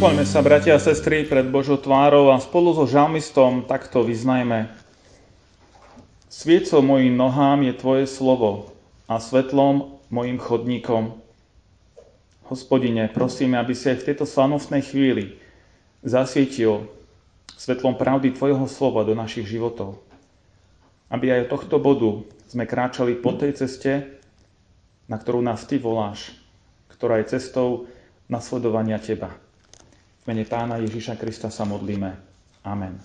Skloňme sa, bratia a sestry, pred Božou tvárou a spolu so žalmistom takto vyznajme. Sviecou mojim nohám je Tvoje slovo a svetlom mojim chodníkom. Hospodine, prosíme, aby si aj v tejto slavnostnej chvíli zasvietil svetlom pravdy Tvojho slova do našich životov. Aby aj od tohto bodu sme kráčali po tej ceste, na ktorú nás Ty voláš, ktorá je cestou nasledovania Teba. Mene Pána Ježiša Krista sa modlíme. Amen.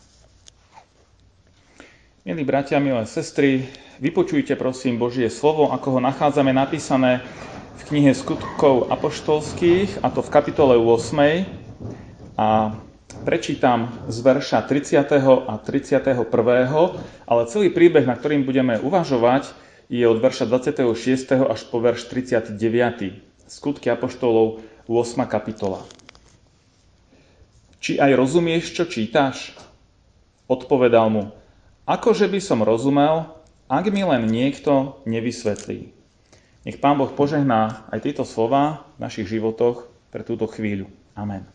Milí bratia, milé sestry, vypočujte prosím Božie slovo, ako ho nachádzame napísané v knihe Skutkov apoštolských, a to v kapitole 8. A prečítam z verša 30. a 31. ale celý príbeh, na ktorým budeme uvažovať, je od verša 26. až po verš 39. Skutky apoštolov 8. kapitola. Či aj rozumieš, čo čítaš? Odpovedal mu, akože by som rozumel, ak mi len niekto nevysvetlí. Nech Pán Boh požehná aj tieto slova v našich životoch pre túto chvíľu. Amen.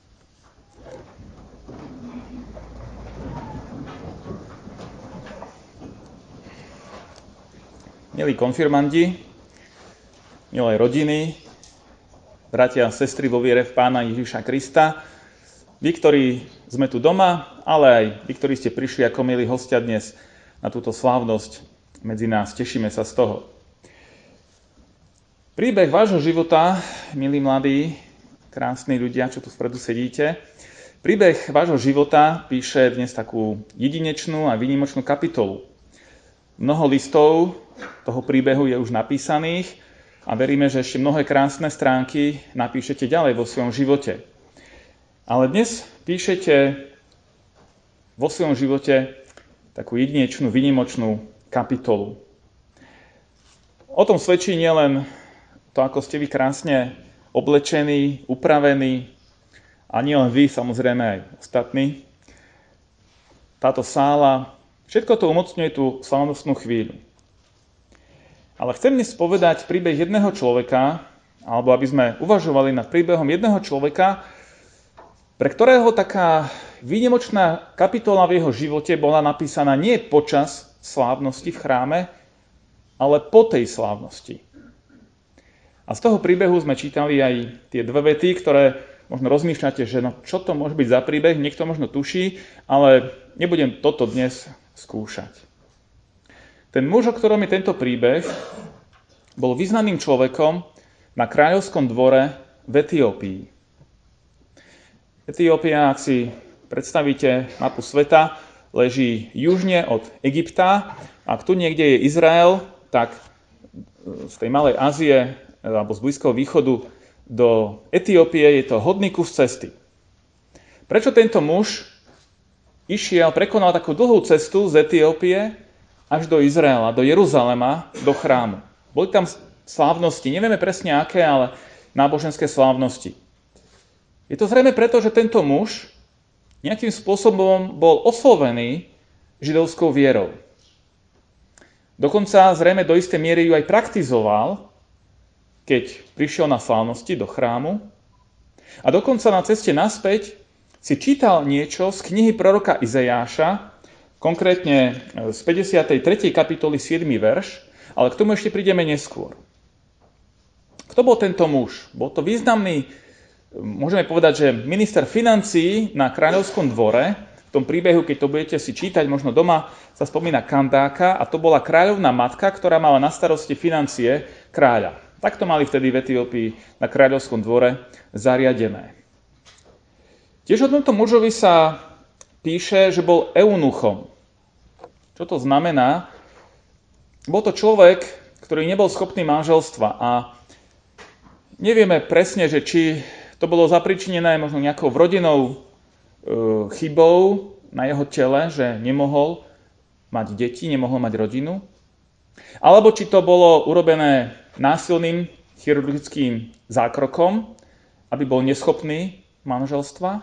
Milí konfirmandi, milé rodiny, bratia a sestry vo viere v Pána Ježiša Krista, vy, ktorí sme tu doma, ale aj vy, ktorí ste prišli ako milí hostia dnes na túto slávnosť medzi nás, tešíme sa z toho. Príbeh vášho života, milí mladí, krásni ľudia, čo tu vpredu sedíte, príbeh vášho života píše dnes takú jedinečnú a výnimočnú kapitolu. Mnoho listov toho príbehu je už napísaných a veríme, že ešte mnohé krásne stránky napíšete ďalej vo svojom živote. Ale dnes píšete vo svojom živote takú jedinečnú, vynimočnú kapitolu. O tom svedčí nielen to, ako ste vy krásne oblečení, upravení, a nielen vy, samozrejme aj ostatní. Táto sála, všetko to umocňuje tú slavnostnú chvíľu. Ale chcem dnes povedať príbeh jedného človeka, alebo aby sme uvažovali nad príbehom jedného človeka, pre ktorého taká výnimočná kapitola v jeho živote bola napísaná nie počas slávnosti v chráme, ale po tej slávnosti. A z toho príbehu sme čítali aj tie dve vety, ktoré možno rozmýšľate, že no, čo to môže byť za príbeh, niekto možno tuší, ale nebudem toto dnes skúšať. Ten muž, o ktorom je tento príbeh, bol významným človekom na kráľovskom dvore v Etiópii. Etiópia, ak si predstavíte mapu sveta, leží južne od Egypta. Ak tu niekde je Izrael, tak z tej malej Ázie alebo z Blízkoho východu do Etiópie je to hodný kus cesty. Prečo tento muž išiel, prekonal takú dlhú cestu z Etiópie až do Izraela, do Jeruzalema, do chrámu? Boli tam slávnosti, nevieme presne aké, ale náboženské slávnosti. Je to zrejme preto, že tento muž nejakým spôsobom bol oslovený židovskou vierou. Dokonca zrejme do istej miery ju aj praktizoval, keď prišiel na slávnosti do chrámu. A dokonca na ceste naspäť si čítal niečo z knihy proroka Izajáša, konkrétne z 53. kapitoly 7. verš, ale k tomu ešte prídeme neskôr. Kto bol tento muž? Bol to významný môžeme povedať, že minister financií na kráľovskom dvore, v tom príbehu, keď to budete si čítať, možno doma sa spomína Kandáka a to bola kráľovná matka, ktorá mala na starosti financie kráľa. Tak to mali vtedy v Etiópii na kráľovskom dvore zariadené. Tiež o tomto mužovi sa píše, že bol eunuchom. Čo to znamená? Bol to človek, ktorý nebol schopný manželstva a nevieme presne, že či to bolo zapričinené možno nejakou vrodinou e, chybou na jeho tele, že nemohol mať deti, nemohol mať rodinu. Alebo či to bolo urobené násilným chirurgickým zákrokom, aby bol neschopný manželstva.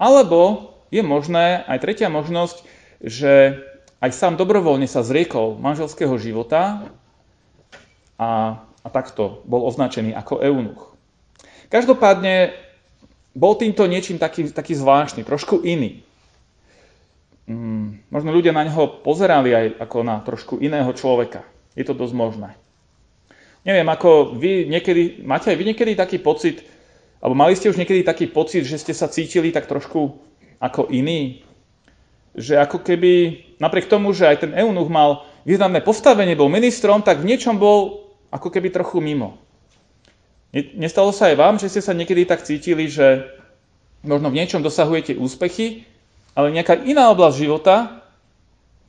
Alebo je možné, aj tretia možnosť, že aj sám dobrovoľne sa zriekol manželského života a, a takto bol označený ako eunuch. Každopádne bol týmto niečím taký, taký zvláštny, trošku iný. Mm, možno ľudia na neho pozerali aj ako na trošku iného človeka. Je to dosť možné. Neviem, ako vy niekedy, máte aj vy niekedy taký pocit, alebo mali ste už niekedy taký pocit, že ste sa cítili tak trošku ako iný? Že ako keby, napriek tomu, že aj ten eunuch mal významné postavenie, bol ministrom, tak v niečom bol ako keby trochu mimo. Nestalo sa aj vám, že ste sa niekedy tak cítili, že možno v niečom dosahujete úspechy, ale nejaká iná oblasť života,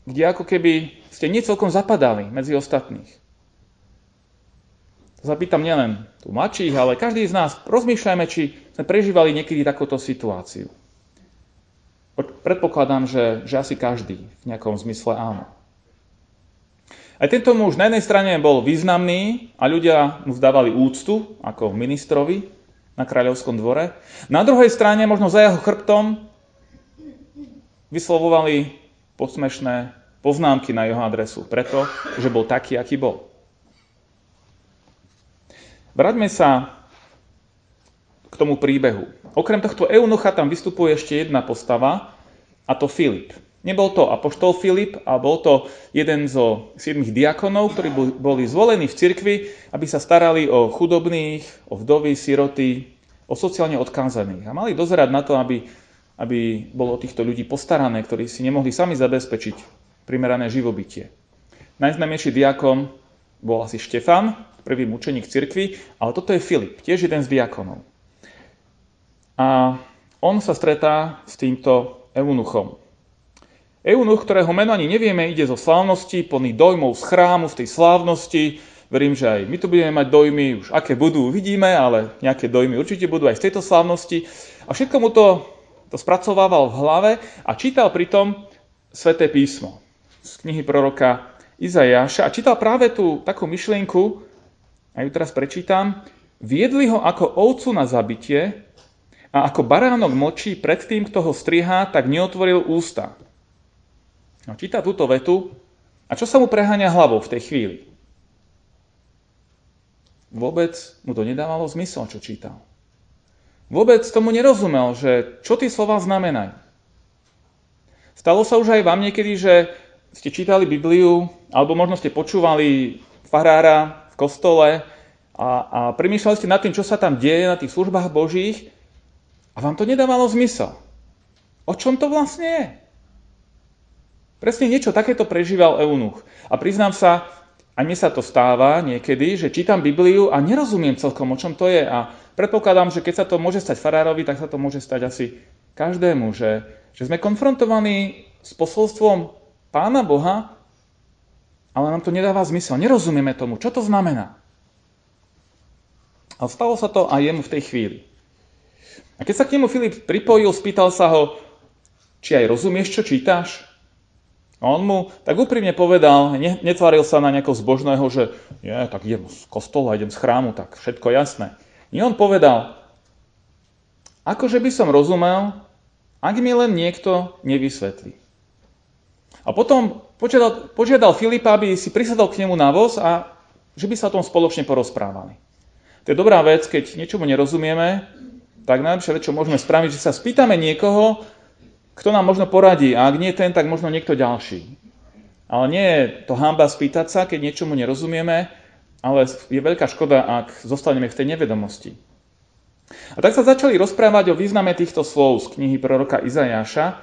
kde ako keby ste nie celkom zapadali medzi ostatných. Zapýtam nielen tu mladších, ale každý z nás rozmýšľajme, či sme prežívali niekedy takúto situáciu. Predpokladám, že, že asi každý v nejakom zmysle áno. Aj tento muž na jednej strane bol významný a ľudia mu vzdávali úctu ako ministrovi na kráľovskom dvore. Na druhej strane, možno za jeho chrbtom, vyslovovali posmešné poznámky na jeho adresu, preto, že bol taký, aký bol. Vráťme sa k tomu príbehu. Okrem tohto eunucha tam vystupuje ešte jedna postava, a to Filip. Nebol to apoštol Filip, a bol to jeden zo siedmých diakonov, ktorí boli zvolení v cirkvi, aby sa starali o chudobných, o vdovy, siroty, o sociálne odkázaných. A mali dozerať na to, aby, aby bolo týchto ľudí postarané, ktorí si nemohli sami zabezpečiť primerané živobytie. Najznamejší diakon bol asi Štefan, prvý mučeník cirkvi, ale toto je Filip, tiež jeden z diakonov. A on sa stretá s týmto eunuchom. Eunuch, ktorého meno ani nevieme, ide zo slávnosti, plný dojmov z chrámu, v tej slávnosti. Verím, že aj my tu budeme mať dojmy, už aké budú, uvidíme, ale nejaké dojmy určite budú aj z tejto slávnosti. A všetko mu to, to spracovával v hlave a čítal pritom sväté písmo z knihy proroka Izajaša a čítal práve tú takú myšlienku, a ju teraz prečítam, viedli ho ako ovcu na zabitie a ako baránok močí pred tým, kto ho strihá, tak neotvoril ústa. No, číta túto vetu a čo sa mu preháňa hlavou v tej chvíli? Vôbec mu to nedávalo zmysel, čo čítal. Vôbec tomu nerozumel, že čo tie slova znamenajú. Stalo sa už aj vám niekedy, že ste čítali Bibliu, alebo možno ste počúvali farára kostole a, a premýšľali ste nad tým, čo sa tam deje na tých službách Božích a vám to nedávalo zmysel. O čom to vlastne je? Presne niečo takéto prežíval Eunuch. A priznám sa, aj mne sa to stáva niekedy, že čítam Bibliu a nerozumiem celkom, o čom to je. A predpokladám, že keď sa to môže stať farárovi, tak sa to môže stať asi každému. Že, že sme konfrontovaní s posolstvom Pána Boha ale nám to nedáva zmysel. Nerozumieme tomu. Čo to znamená? A stalo sa to aj jemu v tej chvíli. A keď sa k nemu Filip pripojil, spýtal sa ho, či aj rozumieš, čo čítáš? A on mu tak úprimne povedal, netváril sa na nejakého zbožného, že nie, tak idem z kostola, idem z chrámu, tak všetko jasné. Nie, on povedal, akože by som rozumel, ak mi len niekto nevysvetlí. A potom požiadal, požiadal Filipa, aby si prisadol k nemu na voz a že by sa o tom spoločne porozprávali. To je dobrá vec, keď niečomu nerozumieme, tak najlepšia vec, čo môžeme spraviť, že sa spýtame niekoho, kto nám možno poradí. A ak nie ten, tak možno niekto ďalší. Ale nie je to hamba spýtať sa, keď niečomu nerozumieme, ale je veľká škoda, ak zostaneme v tej nevedomosti. A tak sa začali rozprávať o význame týchto slov z knihy proroka Izajáša.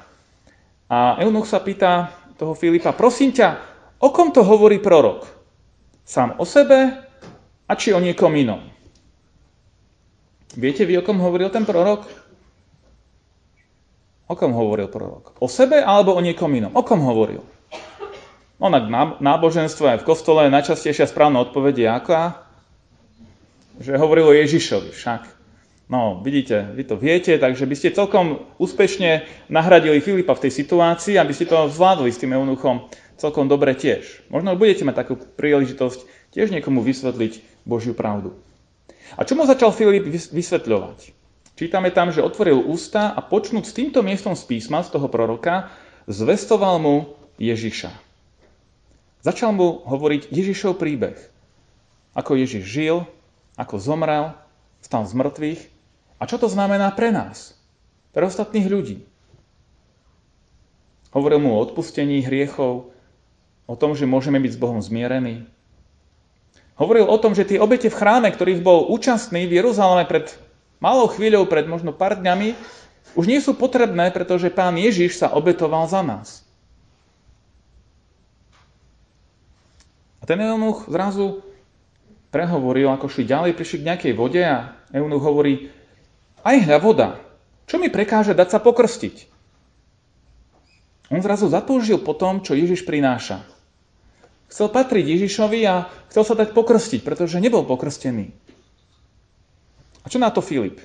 A Eunuch sa pýta, toho Filipa, prosím ťa, o kom to hovorí prorok? Sám o sebe a či o niekom inom? Viete vy, o kom hovoril ten prorok? O kom hovoril prorok? O sebe alebo o niekom inom? O kom hovoril? Onak náboženstvo aj v kostole najčastejšia správna odpoveď je aká? Že hovoril o Ježišovi však. No, vidíte, vy to viete, takže by ste celkom úspešne nahradili Filipa v tej situácii, aby ste to zvládli s tým eunuchom celkom dobre tiež. Možno budete mať takú príležitosť tiež niekomu vysvetliť Božiu pravdu. A čo mu začal Filip vysvetľovať? Čítame tam, že otvoril ústa a počnúť s týmto miestom z písma, z toho proroka, zvestoval mu Ježiša. Začal mu hovoriť Ježišov príbeh. Ako Ježiš žil, ako zomrel, stal z mŕtvych a čo to znamená pre nás, pre ostatných ľudí? Hovoril mu o odpustení hriechov, o tom, že môžeme byť s Bohom zmierení. Hovoril o tom, že tie obete v chráme, ktorých bol účastný v Jeruzaleme pred malou chvíľou, pred možno pár dňami, už nie sú potrebné, pretože pán Ježiš sa obetoval za nás. A ten eunuch zrazu prehovoril, ako šli ďalej, prišli k nejakej vode a eunuch hovorí, aj hľa voda, čo mi prekáže dať sa pokrstiť? On zrazu zatúžil po tom, čo Ježiš prináša. Chcel patriť Ježišovi a chcel sa dať pokrstiť, pretože nebol pokrstený. Čo na to Filip?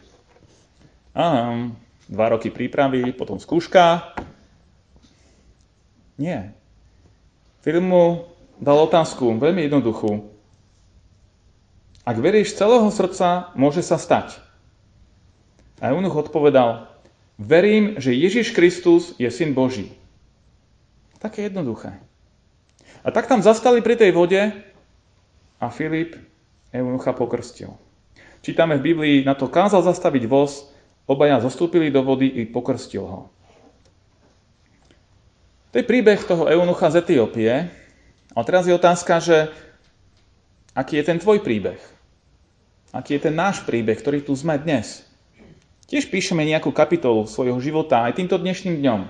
Aha, dva roky prípravy, potom skúška. Nie. Filip mu dal otázku, veľmi jednoduchú. Ak veríš celého srdca, môže sa stať. A Eunuch odpovedal, verím, že Ježiš Kristus je Syn Boží. Také jednoduché. A tak tam zastali pri tej vode a Filip Eunucha pokrstil. Čítame v Biblii, na to kázal zastaviť voz, obaja zostúpili do vody i pokrstil ho. To je príbeh toho Eunucha z Etiópie. A teraz je otázka, že aký je ten tvoj príbeh? Aký je ten náš príbeh, ktorý tu sme dnes? Tiež píšeme nejakú kapitolu svojho života aj týmto dnešným dňom.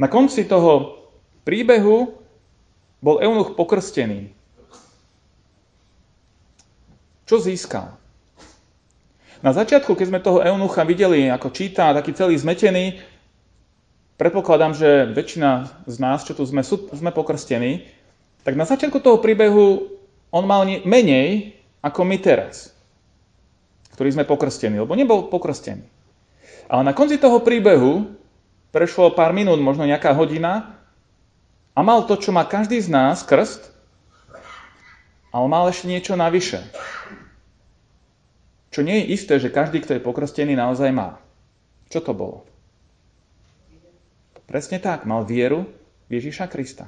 Na konci toho príbehu bol eunuch pokrstený. Čo získal? Na začiatku, keď sme toho eunucha videli, ako číta, taký celý zmetený, predpokladám, že väčšina z nás, čo tu sme, sme pokrstení, tak na začiatku toho príbehu on mal menej ako my teraz ktorý sme pokrstení, lebo nebol pokrstený. Ale na konci toho príbehu prešlo pár minút, možno nejaká hodina a mal to, čo má každý z nás, krst, ale mal ešte niečo navyše. Čo nie je isté, že každý, kto je pokrstený, naozaj má. Čo to bolo? Presne tak, mal vieru v Ježíša Krista.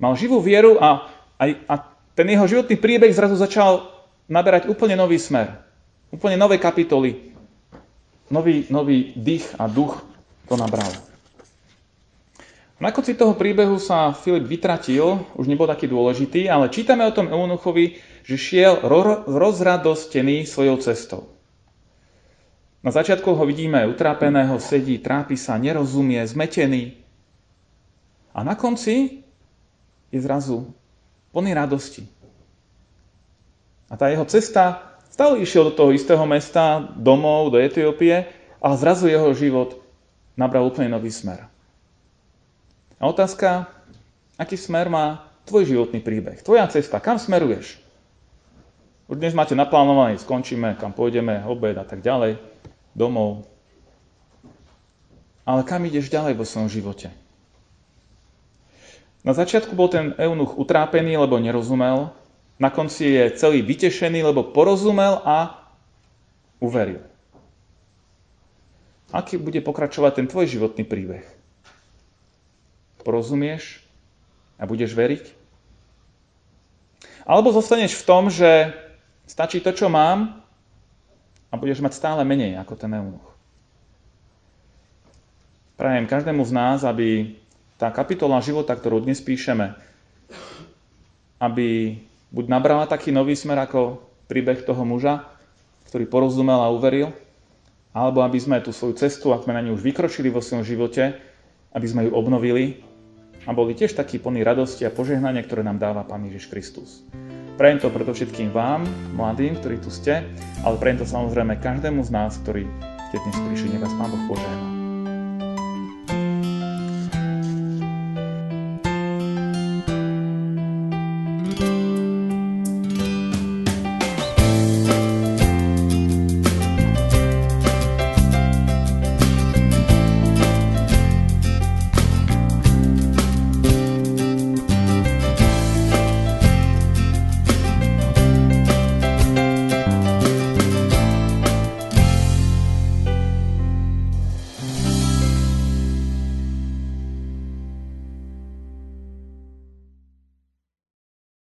Mal živú vieru a, a, a ten jeho životný príbeh zrazu začal naberať úplne nový smer. Úplne nové kapitoly. Nový, nový dých a duch to nabral. Na konci toho príbehu sa Filip vytratil, už nebol taký dôležitý, ale čítame o tom Eunuchovi, že šiel ro- rozradostený svojou cestou. Na začiatku ho vidíme utrápeného, sedí, trápi sa, nerozumie, zmetený. A na konci je zrazu plný radosti. A tá jeho cesta, stále išiel do toho istého mesta, domov, do Etiópie, ale zrazu jeho život nabral úplne nový smer. A otázka, aký smer má tvoj životný príbeh, tvoja cesta, kam smeruješ? Už dnes máte naplánované, skončíme, kam pôjdeme, obed a tak ďalej, domov. Ale kam ideš ďalej vo svojom živote? Na začiatku bol ten eunuch utrápený, lebo nerozumel, na konci je celý vytešený, lebo porozumel a uveril. Aký bude pokračovať ten tvoj životný príbeh? Porozumieš a budeš veriť? Alebo zostaneš v tom, že stačí to, čo mám a budeš mať stále menej ako ten eunuch. Prajem každému z nás, aby tá kapitola života, ktorú dnes píšeme, aby buď nabrala taký nový smer ako príbeh toho muža, ktorý porozumel a uveril, alebo aby sme tú svoju cestu, ak sme na ňu už vykročili vo svojom živote, aby sme ju obnovili a boli tiež takí plní radosti a požehnania, ktoré nám dáva Pán Ježiš Kristus. Prajem to preto všetkým vám, mladým, ktorí tu ste, ale prajem to samozrejme každému z nás, ktorí ste dnes prišli. Nech vás Pán Boh požehná.